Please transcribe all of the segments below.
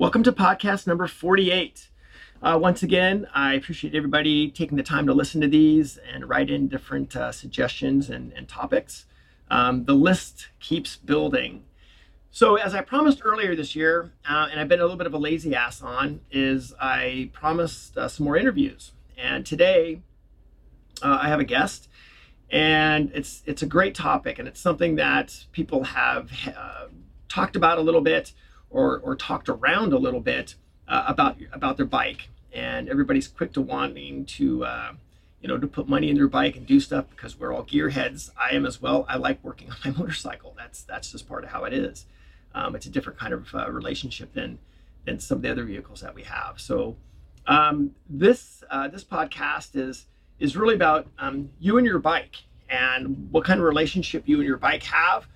Welcome to podcast number 48. Uh, once again, I appreciate everybody taking the time to listen to these and write in different uh, suggestions and, and topics. Um, the list keeps building. So, as I promised earlier this year, uh, and I've been a little bit of a lazy ass on, is I promised uh, some more interviews. And today, uh, I have a guest, and it's it's a great topic, and it's something that people have uh, talked about a little bit or or talked around a little bit uh, about about their bike, and everybody's quick to wanting to uh, you know to put money in their bike and do stuff because we're all gearheads. I am as well. I like working on my motorcycle. That's that's just part of how it is. Um, it's a different kind of uh, relationship than than some of the other vehicles that we have. So um, this uh, this podcast is is really about um, you and your bike and what kind of relationship you and your bike have.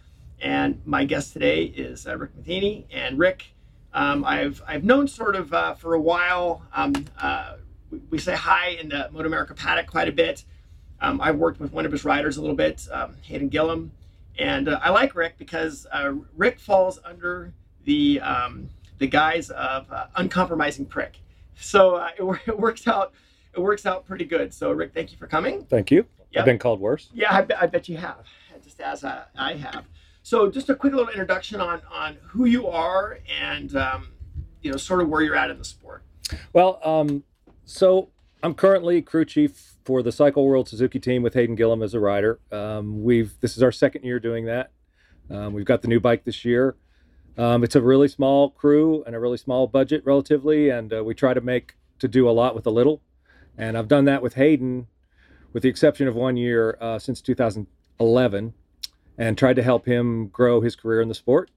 And my guest today is uh, Rick Matheny. And Rick, um, I've I've known sort of uh, for a while. Um, uh, we, we, say hi in the Moto America paddock quite a bit. Um, I've worked with one of his riders a little bit, um, Hayden Gillim, and uh, I like Rick because uh, Rick falls under the um, the guise of uh, uncompromising prick. So it, it works out it works out pretty good. So, Rick, thank you for coming. Thank you. Yep. I've been called worse. Yeah, I, be, I bet you have, just as I, I, have. So, just a quick little introduction on on who you are and um, you know sort of where you're at in the sport. Well, um, so I'm currently crew chief for the Cycle World Suzuki team with Hayden Gillim as a rider. Um, we've this is our second year doing that. Um, we've got the new bike this year. Um, it's a really small crew and a really small budget relatively, and uh, we try to make to do a lot with a little. And I've done that with Hayden, with the exception of one year uh, since 2011, and tried to help him grow his career in the sport.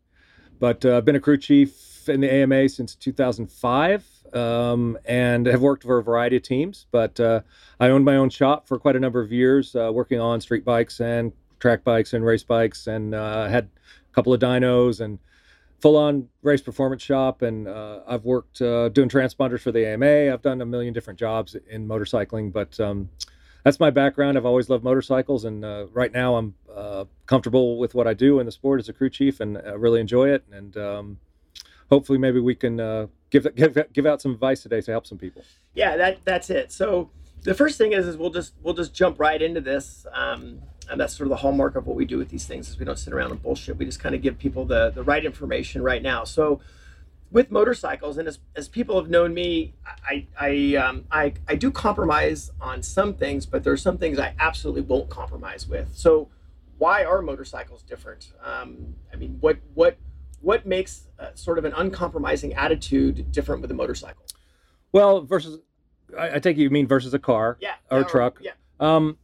But uh, I've been a crew chief in the AMA since 2005 um, and have worked for a variety of teams. But uh, I owned my own shop for quite a number of years, uh, working on street bikes and track bikes and race bikes, and uh, had a couple of dynos and full on race performance shop, and uh, I've worked uh, doing transponders for the AMA. I've done a million different jobs in motorcycling, but um, that's my background. I've always loved motorcycles, and uh, right now I'm uh, comfortable with what I do in the sport as a crew chief, and I really enjoy it. And um, hopefully, maybe we can uh, give, give give out some advice today to help some people. Yeah, that that's it. So the first thing is, is we'll just we'll just jump right into this. Um, and that's sort of the hallmark of what we do with these things is we don't sit around and bullshit we just kind of give people the the right information right now so with motorcycles and as, as people have known me i i um, I, I do compromise on some things but there are some things i absolutely won't compromise with. So why are motorcycles different? Um, i mean what what what makes uh, sort of an uncompromising attitude different with a motorcycle? Well versus i, I take you mean versus a car yeah or, or truck? yeah. Um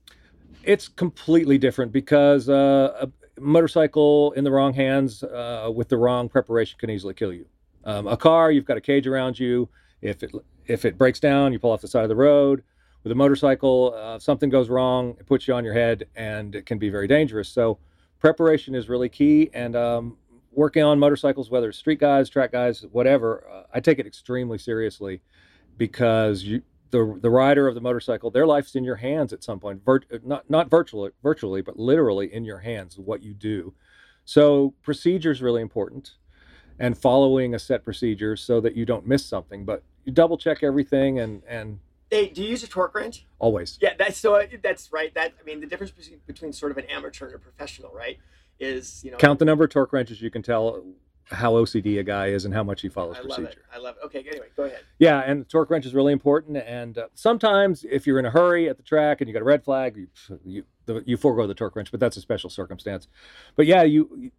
it's completely different because uh, a motorcycle in the wrong hands uh, with the wrong preparation can easily kill you. Um, a car, you've got a cage around you. If it if it breaks down, you pull off the side of the road. With a motorcycle, uh, if something goes wrong, it puts you on your head, and it can be very dangerous. So, preparation is really key. And um, working on motorcycles, whether it's street guys, track guys, whatever, uh, I take it extremely seriously because you the the rider of the motorcycle, their life's in your hands at some point. Vir- not not virtually virtually, but literally in your hands. What you do. So procedure is really important, and following a set procedure so that you don't miss something. But you double check everything and and. Hey, do you use a torque wrench? Always. Yeah, that's so. That's right. That I mean, the difference between, between sort of an amateur and a professional, right? Is you know count the number of torque wrenches. You can tell how OCD a guy is and how much he follows I procedure. Love it. I love it. Okay, anyway, go ahead. Yeah, and the torque wrench is really important. And uh, sometimes, if you're in a hurry at the track and you got a red flag, you you, the, you forego the torque wrench. But that's a special circumstance. But yeah, you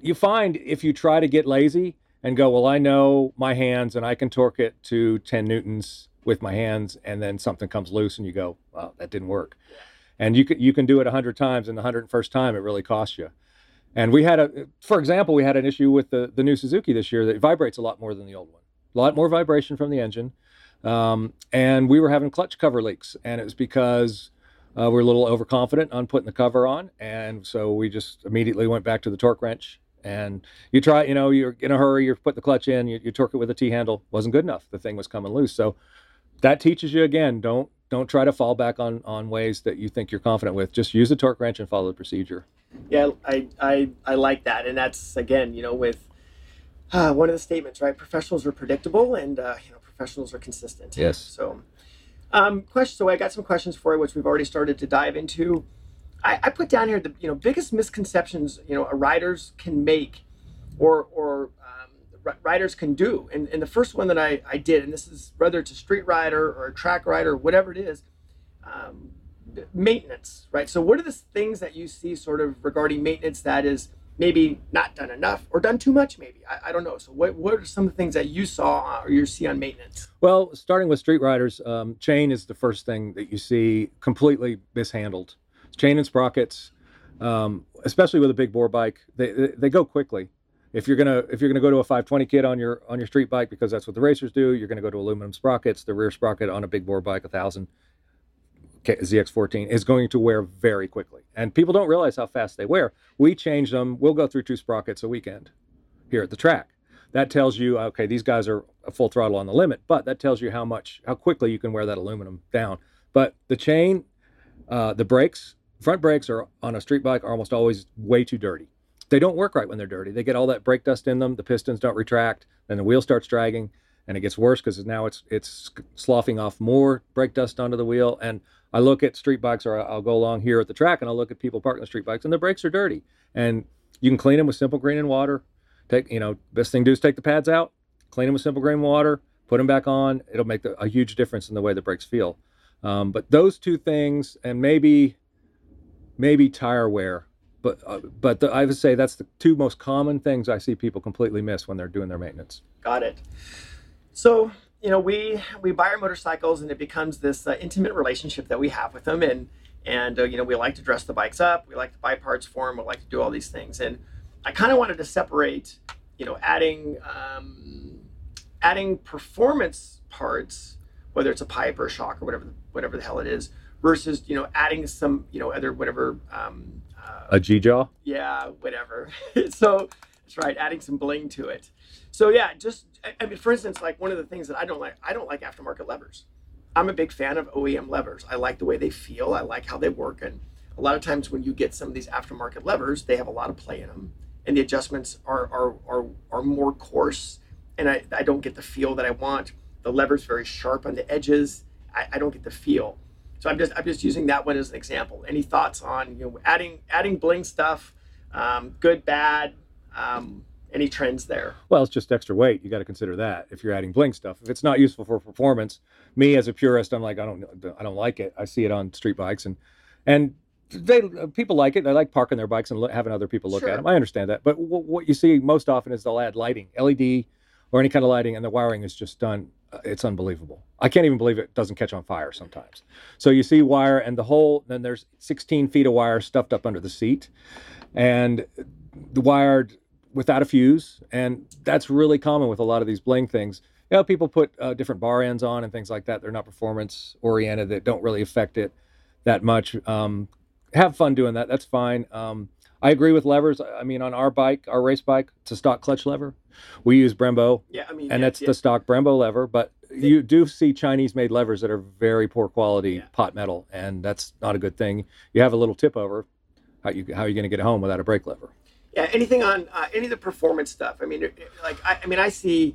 you find if you try to get lazy and go, well, I know my hands and I can torque it to 10 newtons with my hands, and then something comes loose and you go, well, that didn't work. And you can you can do it 100 times, and the 101st time it really costs you. And we had a, for example, we had an issue with the, the new Suzuki this year that vibrates a lot more than the old one. A lot more vibration from the engine. Um, and we were having clutch cover leaks. And it was because uh, we are a little overconfident on putting the cover on. And so we just immediately went back to the torque wrench. And you try, you know, you're in a hurry, you're putting the clutch in, you, you torque it with a T handle. Wasn't good enough. The thing was coming loose. So that teaches you again, don't don't try to fall back on on ways that you think you're confident with. Just use a torque wrench and follow the procedure. Yeah, I, I, I like that. And that's, again, you know, with uh, one of the statements, right? Professionals are predictable, and uh, you know, professionals are consistent. Yes. So, um, question. So I got some questions for you, which we've already started to dive into. I, I put down here the you know biggest misconceptions you know riders can make, or or um, riders can do. And, and the first one that I, I did, and this is whether it's a street rider or a track rider, whatever it is, um, maintenance, right? So what are the things that you see sort of regarding maintenance that is maybe not done enough or done too much maybe i, I don't know so what, what are some of the things that you saw or you see on maintenance well starting with street riders um, chain is the first thing that you see completely mishandled chain and sprockets um, especially with a big bore bike they, they, they go quickly if you're gonna if you're gonna go to a 520 kit on your on your street bike because that's what the racers do you're gonna go to aluminum sprockets the rear sprocket on a big bore bike a thousand ZX14 is going to wear very quickly. And people don't realize how fast they wear. We change them. We'll go through two sprockets a weekend here at the track. That tells you, okay, these guys are full throttle on the limit, but that tells you how much, how quickly you can wear that aluminum down. But the chain, uh, the brakes, front brakes are on a street bike are almost always way too dirty. They don't work right when they're dirty. They get all that brake dust in them. The pistons don't retract. Then the wheel starts dragging, and it gets worse because now it's it's sloughing off more brake dust onto the wheel. And I look at street bikes, or I'll go along here at the track and I'll look at people parking the street bikes, and the brakes are dirty. And you can clean them with simple green and water. Take, you know, best thing to do is take the pads out, clean them with simple green water, put them back on. It'll make the, a huge difference in the way the brakes feel. Um, but those two things, and maybe, maybe tire wear, but uh, but the, I would say that's the two most common things I see people completely miss when they're doing their maintenance. Got it. So you know, we we buy our motorcycles, and it becomes this uh, intimate relationship that we have with them, and and uh, you know, we like to dress the bikes up, we like to buy parts for them, we like to do all these things, and I kind of wanted to separate, you know, adding um, adding performance parts, whether it's a pipe or a shock or whatever whatever the hell it is, versus you know adding some you know other whatever um, uh, a G jaw. Yeah, whatever. so that's right, adding some bling to it. So yeah, just I mean, for instance, like one of the things that I don't like, I don't like aftermarket levers. I'm a big fan of OEM levers. I like the way they feel. I like how they work. And a lot of times when you get some of these aftermarket levers, they have a lot of play in them, and the adjustments are are are, are more coarse, and I, I don't get the feel that I want. The lever's very sharp on the edges. I, I don't get the feel. So I'm just I'm just using that one as an example. Any thoughts on you know adding adding bling stuff, um, good, bad? Um, any trends there? Well, it's just extra weight. You got to consider that if you're adding bling stuff. If it's not useful for performance, me as a purist, I'm like, I don't, I don't like it. I see it on street bikes, and and they people like it. They like parking their bikes and having other people look sure. at them. I understand that, but w- what you see most often is they'll add lighting, LED, or any kind of lighting, and the wiring is just done. Uh, it's unbelievable. I can't even believe it doesn't catch on fire sometimes. So you see wire, and the whole then there's 16 feet of wire stuffed up under the seat, and the wired without a fuse, and that's really common with a lot of these bling things. You know, people put uh, different bar ends on and things like that. They're not performance oriented. That don't really affect it that much. Um, have fun doing that. That's fine. Um, I agree with levers. I mean, on our bike, our race bike, it's a stock clutch lever. We use Brembo. Yeah, I mean, and yeah, that's yeah. the stock Brembo lever. But you do see Chinese-made levers that are very poor quality yeah. pot metal, and that's not a good thing. You have a little tip over. How you how are you going to get home without a brake lever? yeah, anything on uh, any of the performance stuff. I mean, like I, I, mean, I see,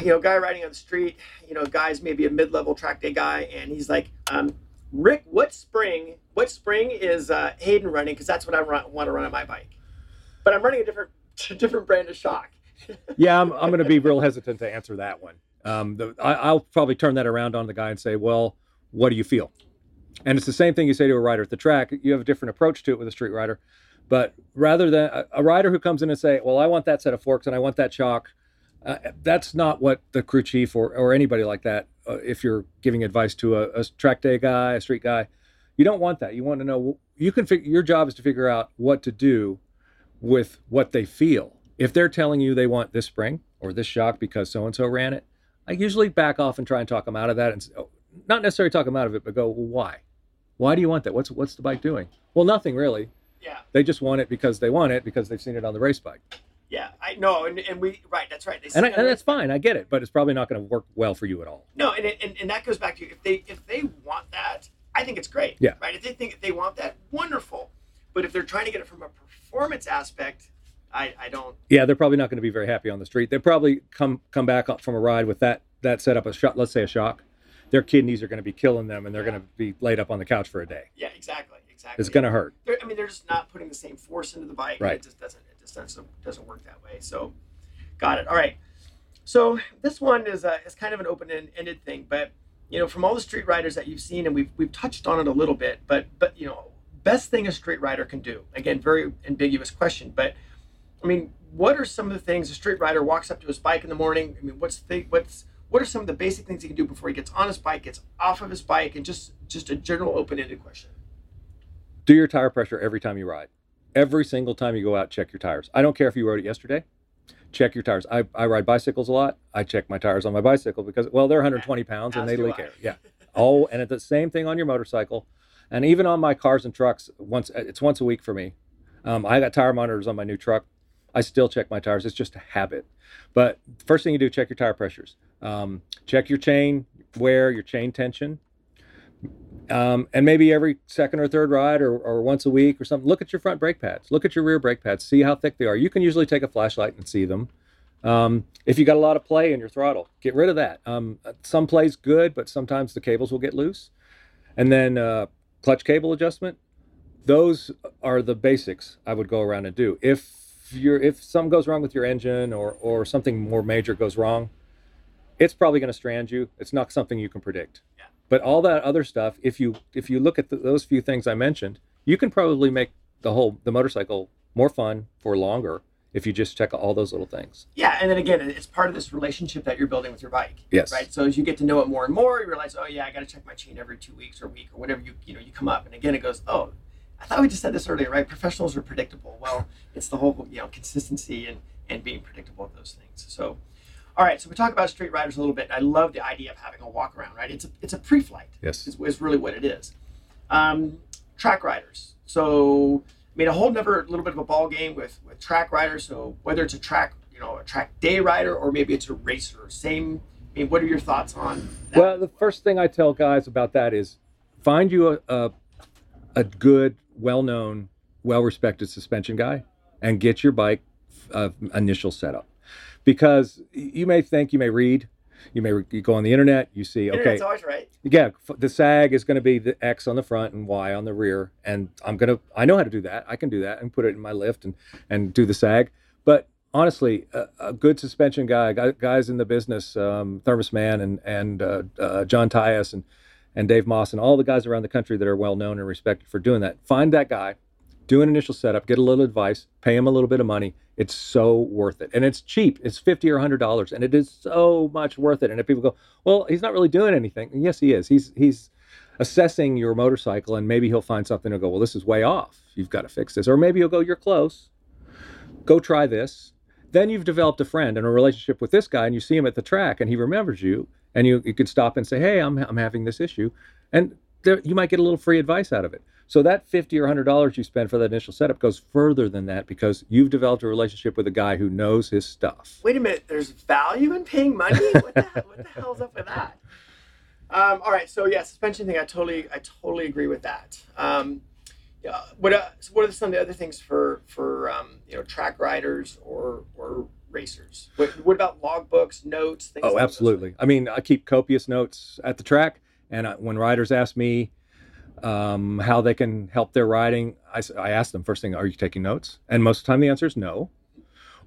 you know, guy riding on the street. You know, guys maybe a mid-level track day guy, and he's like, um, Rick, what spring? What spring is uh, Hayden running? Because that's what I want to run on my bike. But I'm running a different different brand of shock. yeah, I'm I'm going to be real hesitant to answer that one. Um, the, I, will probably turn that around on the guy and say, well, what do you feel? And it's the same thing you say to a rider at the track. You have a different approach to it with a street rider. But rather than a, a rider who comes in and say, "Well, I want that set of forks and I want that shock," uh, that's not what the crew chief or, or anybody like that. Uh, if you're giving advice to a, a, track day guy, a street guy, you don't want that. You want to know you can. Fig- your job is to figure out what to do with what they feel. If they're telling you they want this spring or this shock because so and so ran it, I usually back off and try and talk them out of that, and oh, not necessarily talk them out of it, but go, well, why? Why do you want that? What's what's the bike doing? Well, nothing really. Yeah. They just want it because they want it because they've seen it on the race bike. I know, and, and we right, that's right. and, I, and that's fine. I get it, but it's probably not going to work well for you at all. No, and, and and that goes back to if they if they want that, I think it's great. Yeah. Right. If they think if they want that, wonderful. But if they're trying to get it from a performance aspect, I, I don't. Yeah, they're probably not going to be very happy on the street. They probably come come back up from a ride with that that setup a shot. Let's say a shock. Their kidneys are going to be killing them, and they're Yeah. going to be laid up on the couch for a day. Yeah, exactly, exactly. It's going to hurt. They're, I mean, they're just not putting the same force into the bike. Right. It just doesn't. Just doesn't doesn't work that way. So, got it. All right. So this one is a is kind of an open ended thing, but you know, from all the street riders that you've seen, and we've we've touched on it a little bit, but but you know, best thing a street rider can do. Again, very ambiguous question, but I mean, what are some of the things a street rider walks up to his bike in the morning? I mean, what's the what's what are some of the basic things he can do before he gets on his bike, gets off of his bike, and just just a general open ended question. Do your tire pressure every time you ride. Every single time you go out, check your tires. I don't care if you rode it yesterday. Check your tires. I, I ride bicycles a lot. I check my tires on my bicycle because well they're 120 pounds and they leak I. air. Yeah. Oh, and it's the same thing on your motorcycle, and even on my cars and trucks. Once it's once a week for me. Um, I got tire monitors on my new truck. I still check my tires. It's just a habit. But first thing you do, check your tire pressures. Um, check your chain wear, your chain tension. Um, and maybe every second or third ride or, or once a week or something, look at your front brake pads. Look at your rear brake pads. See how thick they are. You can usually take a flashlight and see them. Um, if you got a lot of play in your throttle, get rid of that. Um, some play's good, but sometimes the cables will get loose. And then uh, clutch cable adjustment. Those are the basics I would go around and do. If you're if something goes wrong with your engine or or something more major goes wrong, it's probably going to strand you. It's not something you can predict. Yeah. But all that other stuff, if you if you look at the, those few things I mentioned, you can probably make the whole the motorcycle more fun for longer if you just check all those little things. Yeah, and then again, it's part of this relationship that you're building with your bike. Yes. Right. So as you get to know it more and more, you realize, oh yeah, I got to check my chain every two weeks or week or whatever you you know you come up, and again it goes, oh, I thought we just said this earlier, right? Professionals are predictable. Well, it's the whole you know consistency and and being predictable of those things. So. All right, so we talk about street riders a little bit. I love the idea of having a walk around, right? It's a it's a pre-flight. Yes. is, is really what it is. Um, track riders. So, I mean, a whole never little bit of a ball game with with track riders. So whether it's a track, you know, a track day rider or maybe it's a racer, same. I mean, what are your thoughts on that? Well, the first thing I tell guys about that is find you a a, a good, well-known, well-respected suspension guy, and get your bike uh, initial setup, because you may think you may read, you may re- you go on the internet, you see okay, Internet's always right. yeah, f- the sag is going to be the X on the front and Y on the rear, and I'm gonna I know how to do that. I can do that and put it in my lift and and do the sag. But honestly, a, a good suspension guy, guy, guys in the business, um, Thermos Man and and uh, uh, John Tyus and and Dave Moss and all the guys around the country that are well known and respected for doing that. Find that guy, do an initial setup, get a little advice, pay him a little bit of money. It's so worth it, and it's cheap. It's fifty or hundred dollars, and it is so much worth it. And if people go, well, he's not really doing anything. Yes, he is. He's he's assessing your motorcycle, and maybe he'll find something and go, well, this is way off. You've got to fix this, or maybe he'll go, you're close. Go try this. Then you've developed a friend and a relationship with this guy, and you see him at the track, and he remembers you, and you you could stop and say, hey, I'm I'm having this issue, and there, you might get a little free advice out of it. So that fifty or hundred dollars you spend for that initial setup goes further than that because you've developed a relationship with a guy who knows his stuff. Wait a minute. There's value in paying money. What the, what the hell's up with that? Um, all right. So yeah, suspension thing. I totally, I totally agree with that. Um, yeah. What uh, so what are some of the other things for for um, you know track riders or or racers? What, what about logbooks, notes, things? Oh, those absolutely. I mean, I keep copious notes at the track, and I, when riders ask me um, how they can help their riding, I ask them first thing, "Are you taking notes?" And most of the time, the answer is no,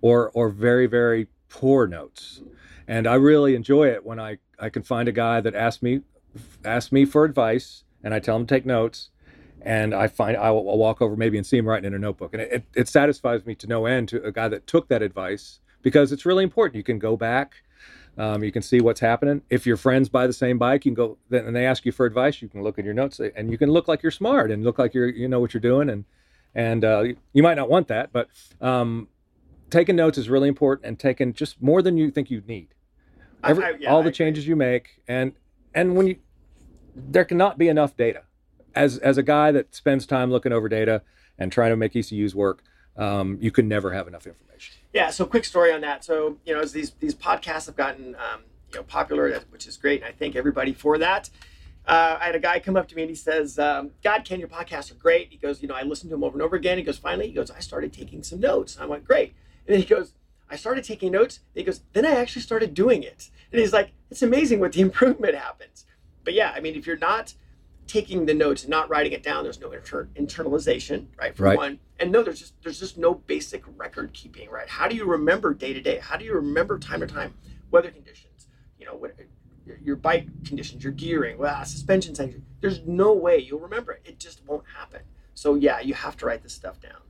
or or very very poor notes. And I really enjoy it when I I can find a guy that asks me asks me for advice, and I tell him to take notes. And I find I will I'll walk over maybe and see him writing in a notebook, and it, it satisfies me to no end to a guy that took that advice because it's really important. You can go back, um, you can see what's happening. If your friends buy the same bike, you can go then and they ask you for advice. You can look at your notes and you can look like you're smart and look like you're you know what you're doing. And and uh, you might not want that, but um, taking notes is really important and taking just more than you think you need. Every, I- yeah, all the changes you make and and when you there cannot be enough data. As as a guy that spends time looking over data and trying to make ECUs work, um, you can never have enough information. Yeah. So quick story on that. So you know, as these these podcasts have gotten um, you know popular, which is great, and I thank everybody for that. uh, I had a guy come up to me and he says, um, God, Ken, your podcasts are great. He goes, you know, I listened to them over and over again. He goes, finally, he goes, I started taking some notes. I went, great. And then he goes, I started taking notes. He goes, then I actually started doing it. And he's like, it's amazing what the improvement happens. But yeah, I mean, if you're not taking the notes and not writing it down, there's no inter- internalization, right? For Right. one, and no, there's just there's just no basic record keeping, right? How do you remember day to day? How do you remember time to time weather conditions? You know, what your- your bike conditions, your gearing, well, suspension settings. There's no way you'll remember it. It just won't happen. So yeah, you have to write this stuff down.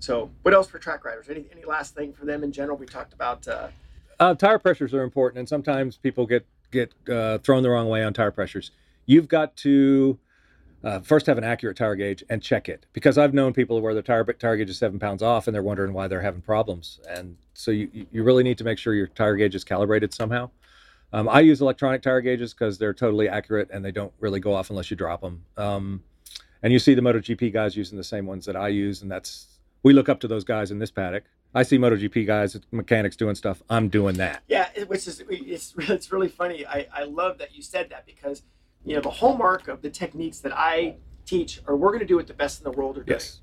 So what else for track riders? Any any last thing for them in general? We talked about. Uh, Uh, tire pressures are important, and sometimes people get get uh, thrown the wrong way on tire pressures. You've got to uh, first have an accurate tire gauge and check it because I've known people where their tire tire gauge is seven pounds off and they're wondering why they're having problems. And so you you really need to make sure your tire gauge is calibrated somehow. Um, I use electronic tire gauges because they're totally accurate and they don't really go off unless you drop them. Um, and you see the MotoGP guys using the same ones that I use, and that's we look up to those guys in this paddock. I see MotoGP guys, mechanics doing stuff. I'm doing that. Yeah, which is it's it's really funny. I, I love that you said that because you know the hallmark of the techniques that I teach are we're going to do it the best in the world are doing. Yes.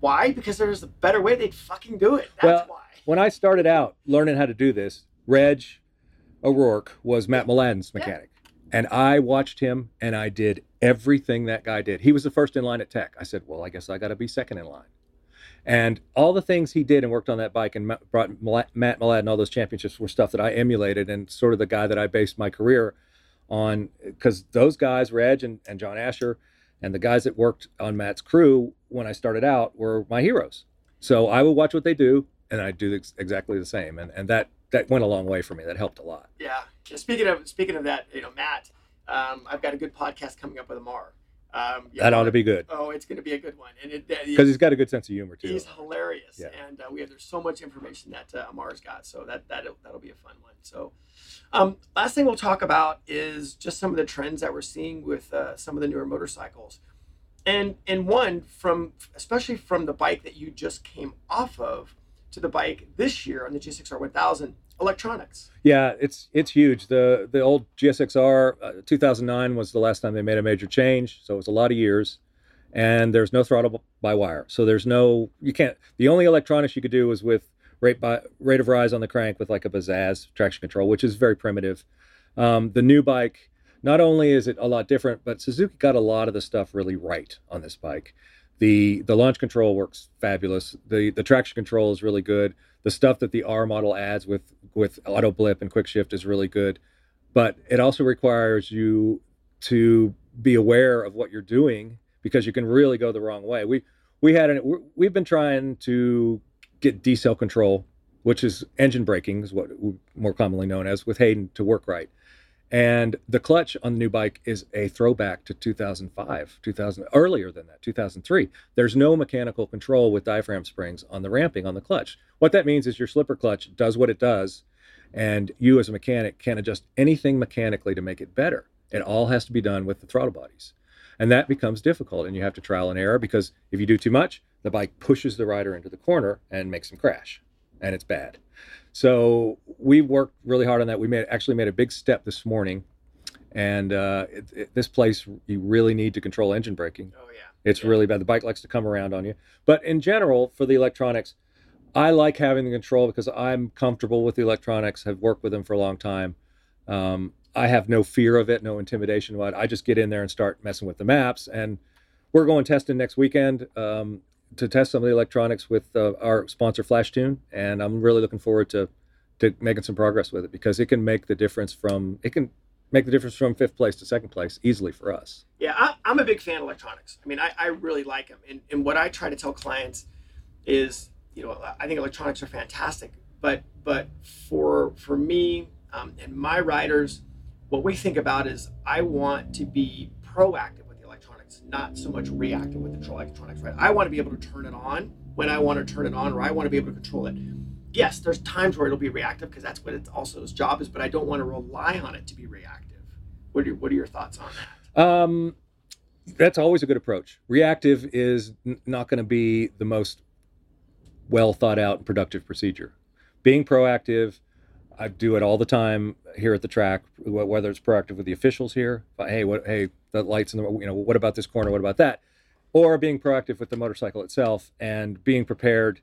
Why? Because there's a better way. They'd fucking do it. That's Well, why. When I started out learning how to do this, Reg O'Rourke was Mat Mladin's Yeah. mechanic. And I watched him and I did everything that guy did. He was the first in line at Tech. I said, well, I guess I got to be second in line. And all the things he did and worked on that bike and brought Matt Mladen all those championships were stuff that I emulated and sort of the guy that I based my career on because those guys, Reg and, and John Asher, and the guys that worked on Mat's crew when I started out were my heroes. So I would watch what they do and I do ex- exactly the same. And, and that, that went a long way for me. That helped a lot. Yeah. Speaking of speaking of that, you know, Matt, um, I've got a good podcast coming up with Amar. Um, yeah, That ought to be good Oh, it's going to be a good one, and because he's got a good sense of humor too. He's hilarious, Yeah. and uh, we have there's so much information that uh, Amar's got, so that that that'll be a fun one. So, um, last thing we'll talk about is just some of the trends that we're seeing with uh, some of the newer motorcycles, and and one from especially from the bike that you just came off of to the bike this year on the GSXR 1000 electronics. Yeah, it's it's huge. The the old GSXR uh, 2009 was the last time they made a major change, so it was a lot of years. And there's no throttle by wire, so there's no you can't. The only electronics you could do was with rate by rate of rise on the crank with like a Bazzaz traction control, which is very primitive. Um, the new bike, not only is it a lot different, but Suzuki got a lot of the stuff really right on this bike. The the launch control works fabulous. The the traction control is really good. The stuff that the R model adds with with auto blip and quick shift is really good. But it also requires you to be aware of what you're doing because you can really go the wrong way. We we had an we've been trying to get decel control, which is engine braking, is what more commonly known as, with Hayden to work right. And the clutch on the new bike is a throwback to 2005, 2000 earlier than that, 2003. There's no mechanical control with diaphragm springs on the ramping on the clutch. What that means is your slipper clutch does what it does, and you as a mechanic can't adjust anything mechanically to make it better. It all has to be done with the throttle bodies. And that becomes difficult, and you have to trial and error because if you do too much, the bike pushes the rider into the corner and makes him crash, and it's bad. So we worked really hard on that. We made actually made a big step this morning, and uh, it, it, this place you really need to control engine braking. Oh yeah. It's Yeah. really bad. The bike likes to come around on you. But in general, for the electronics, I like having the control because I'm comfortable with the electronics. Have worked with them for a long time. Um, I have no fear of it, no intimidation. What I just get in there and start messing with the maps. And we're going testing next weekend um, to test some of the electronics with uh, our sponsor FlashTune, and I'm really looking forward to to making some progress with it because it can make the difference from it can make the difference from fifth place to second place easily for us. Yeah, I, I'm a big fan of electronics. I mean, I, I really like them. And, and what I try to tell clients is, you know, I think electronics are fantastic. But but for for me um, and my riders, what we think about is I want to be proactive electronics, not so much reactive with control electronics. Right? I want to be able to turn it on when I want to turn it on, or I want to be able to control it. Yes, there's times where it'll be reactive because that's what it's also its job is. But I don't want to rely on it to be reactive. What are your, what are your thoughts on that? Um, that's always a good approach. Reactive is n- not going to be the most well thought out and productive procedure. Being proactive, I do it all the time here at the track, whether it's proactive with the officials here. But, hey, what? Hey, the lights in the you know what about this corner? What about that? Or being proactive with the motorcycle itself and being prepared,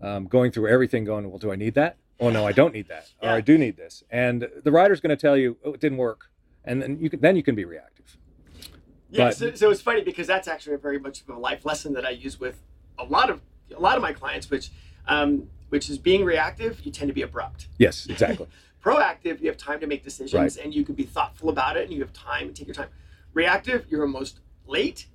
um, going through everything, going, well, do I need that? Oh no, I don't need that, or I do need this. And the rider's going to tell you, oh, it didn't work, and then you can then you can be reactive. Yeah, But- so, so it's funny because that's actually a very much of a life lesson that I use with a lot of a lot of my clients, which um, which is being reactive. You tend to be abrupt. Yes, exactly. Proactive, you have time to make decisions Right. and you can be thoughtful about it, and you have time to take your time. Reactive, you're almost late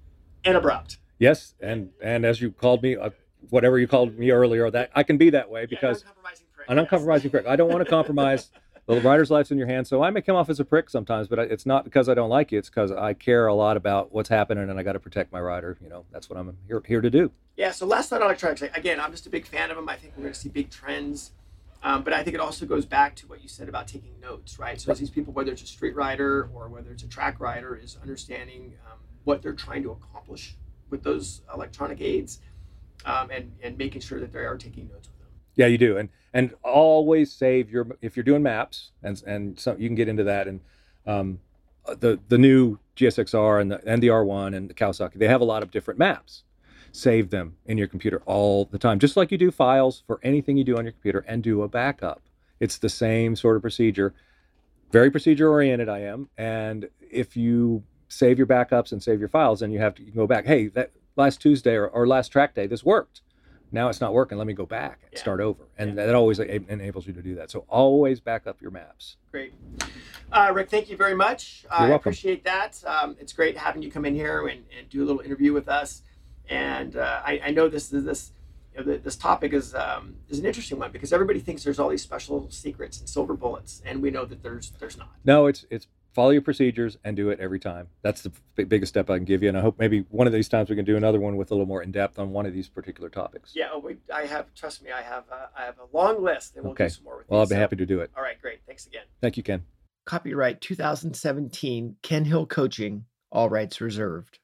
and abrupt. yes, and and as you called me, uh, whatever you called me earlier, that I can be that way Yeah, because uncompromising prick, an yes. uncompromising prick. I don't want to compromise. The rider's life's in your hands, so I may come off as a prick sometimes, but it's not because I don't like you. It's because I care a lot about what's happening, and I got to protect my rider. You know, that's what I'm here here to do. Yeah, so last night on electronics, again, I'm just a big fan of them. I think we're going to see big trends. Um, but I think it also goes back to what you said about taking notes, right? So these people, whether it's a street rider or whether it's a track rider, is understanding um, what they're trying to accomplish with those electronic aids um, and, and making sure that they are taking notes with them. Yeah, you do, and and always save your if you're doing maps, and and so you can get into that, and um, the the new GSXR and the and the R1 and the Kawasaki, they have a lot of different maps. Save them in your computer all the time, just like you do files for anything you do on your computer, and do a backup. It's the same sort of procedure. Very procedure oriented, I am, and if you save your backups and save your files, then you have to you go back. Hey, that last Tuesday or, or last track day, this worked now it's not working let me go back and Yeah. start over and that always enables you to do that so always back up your maps Great. Uh, Rick, thank you very much. I You're welcome. appreciate that. Um, it's great having you come in here and, and do a little interview with us. And uh, I, I know this is this you know, this topic is um, is an interesting one because everybody thinks there's all these special secrets and silver bullets, and we know that there's there's not. no it's it's follow your procedures and do it every time that's the b- biggest step i can give you and i hope maybe one of these times we can do another one with a little more in depth on one of these particular topics Yeah, oh, we, I have. Trust me, I have. Uh, I have a long list, and we'll Okay. do some more with well you. i'll be So- happy to do it All right, great. Thanks again. thank you ken Copyright 2017 Ken Hill Coaching, all rights reserved.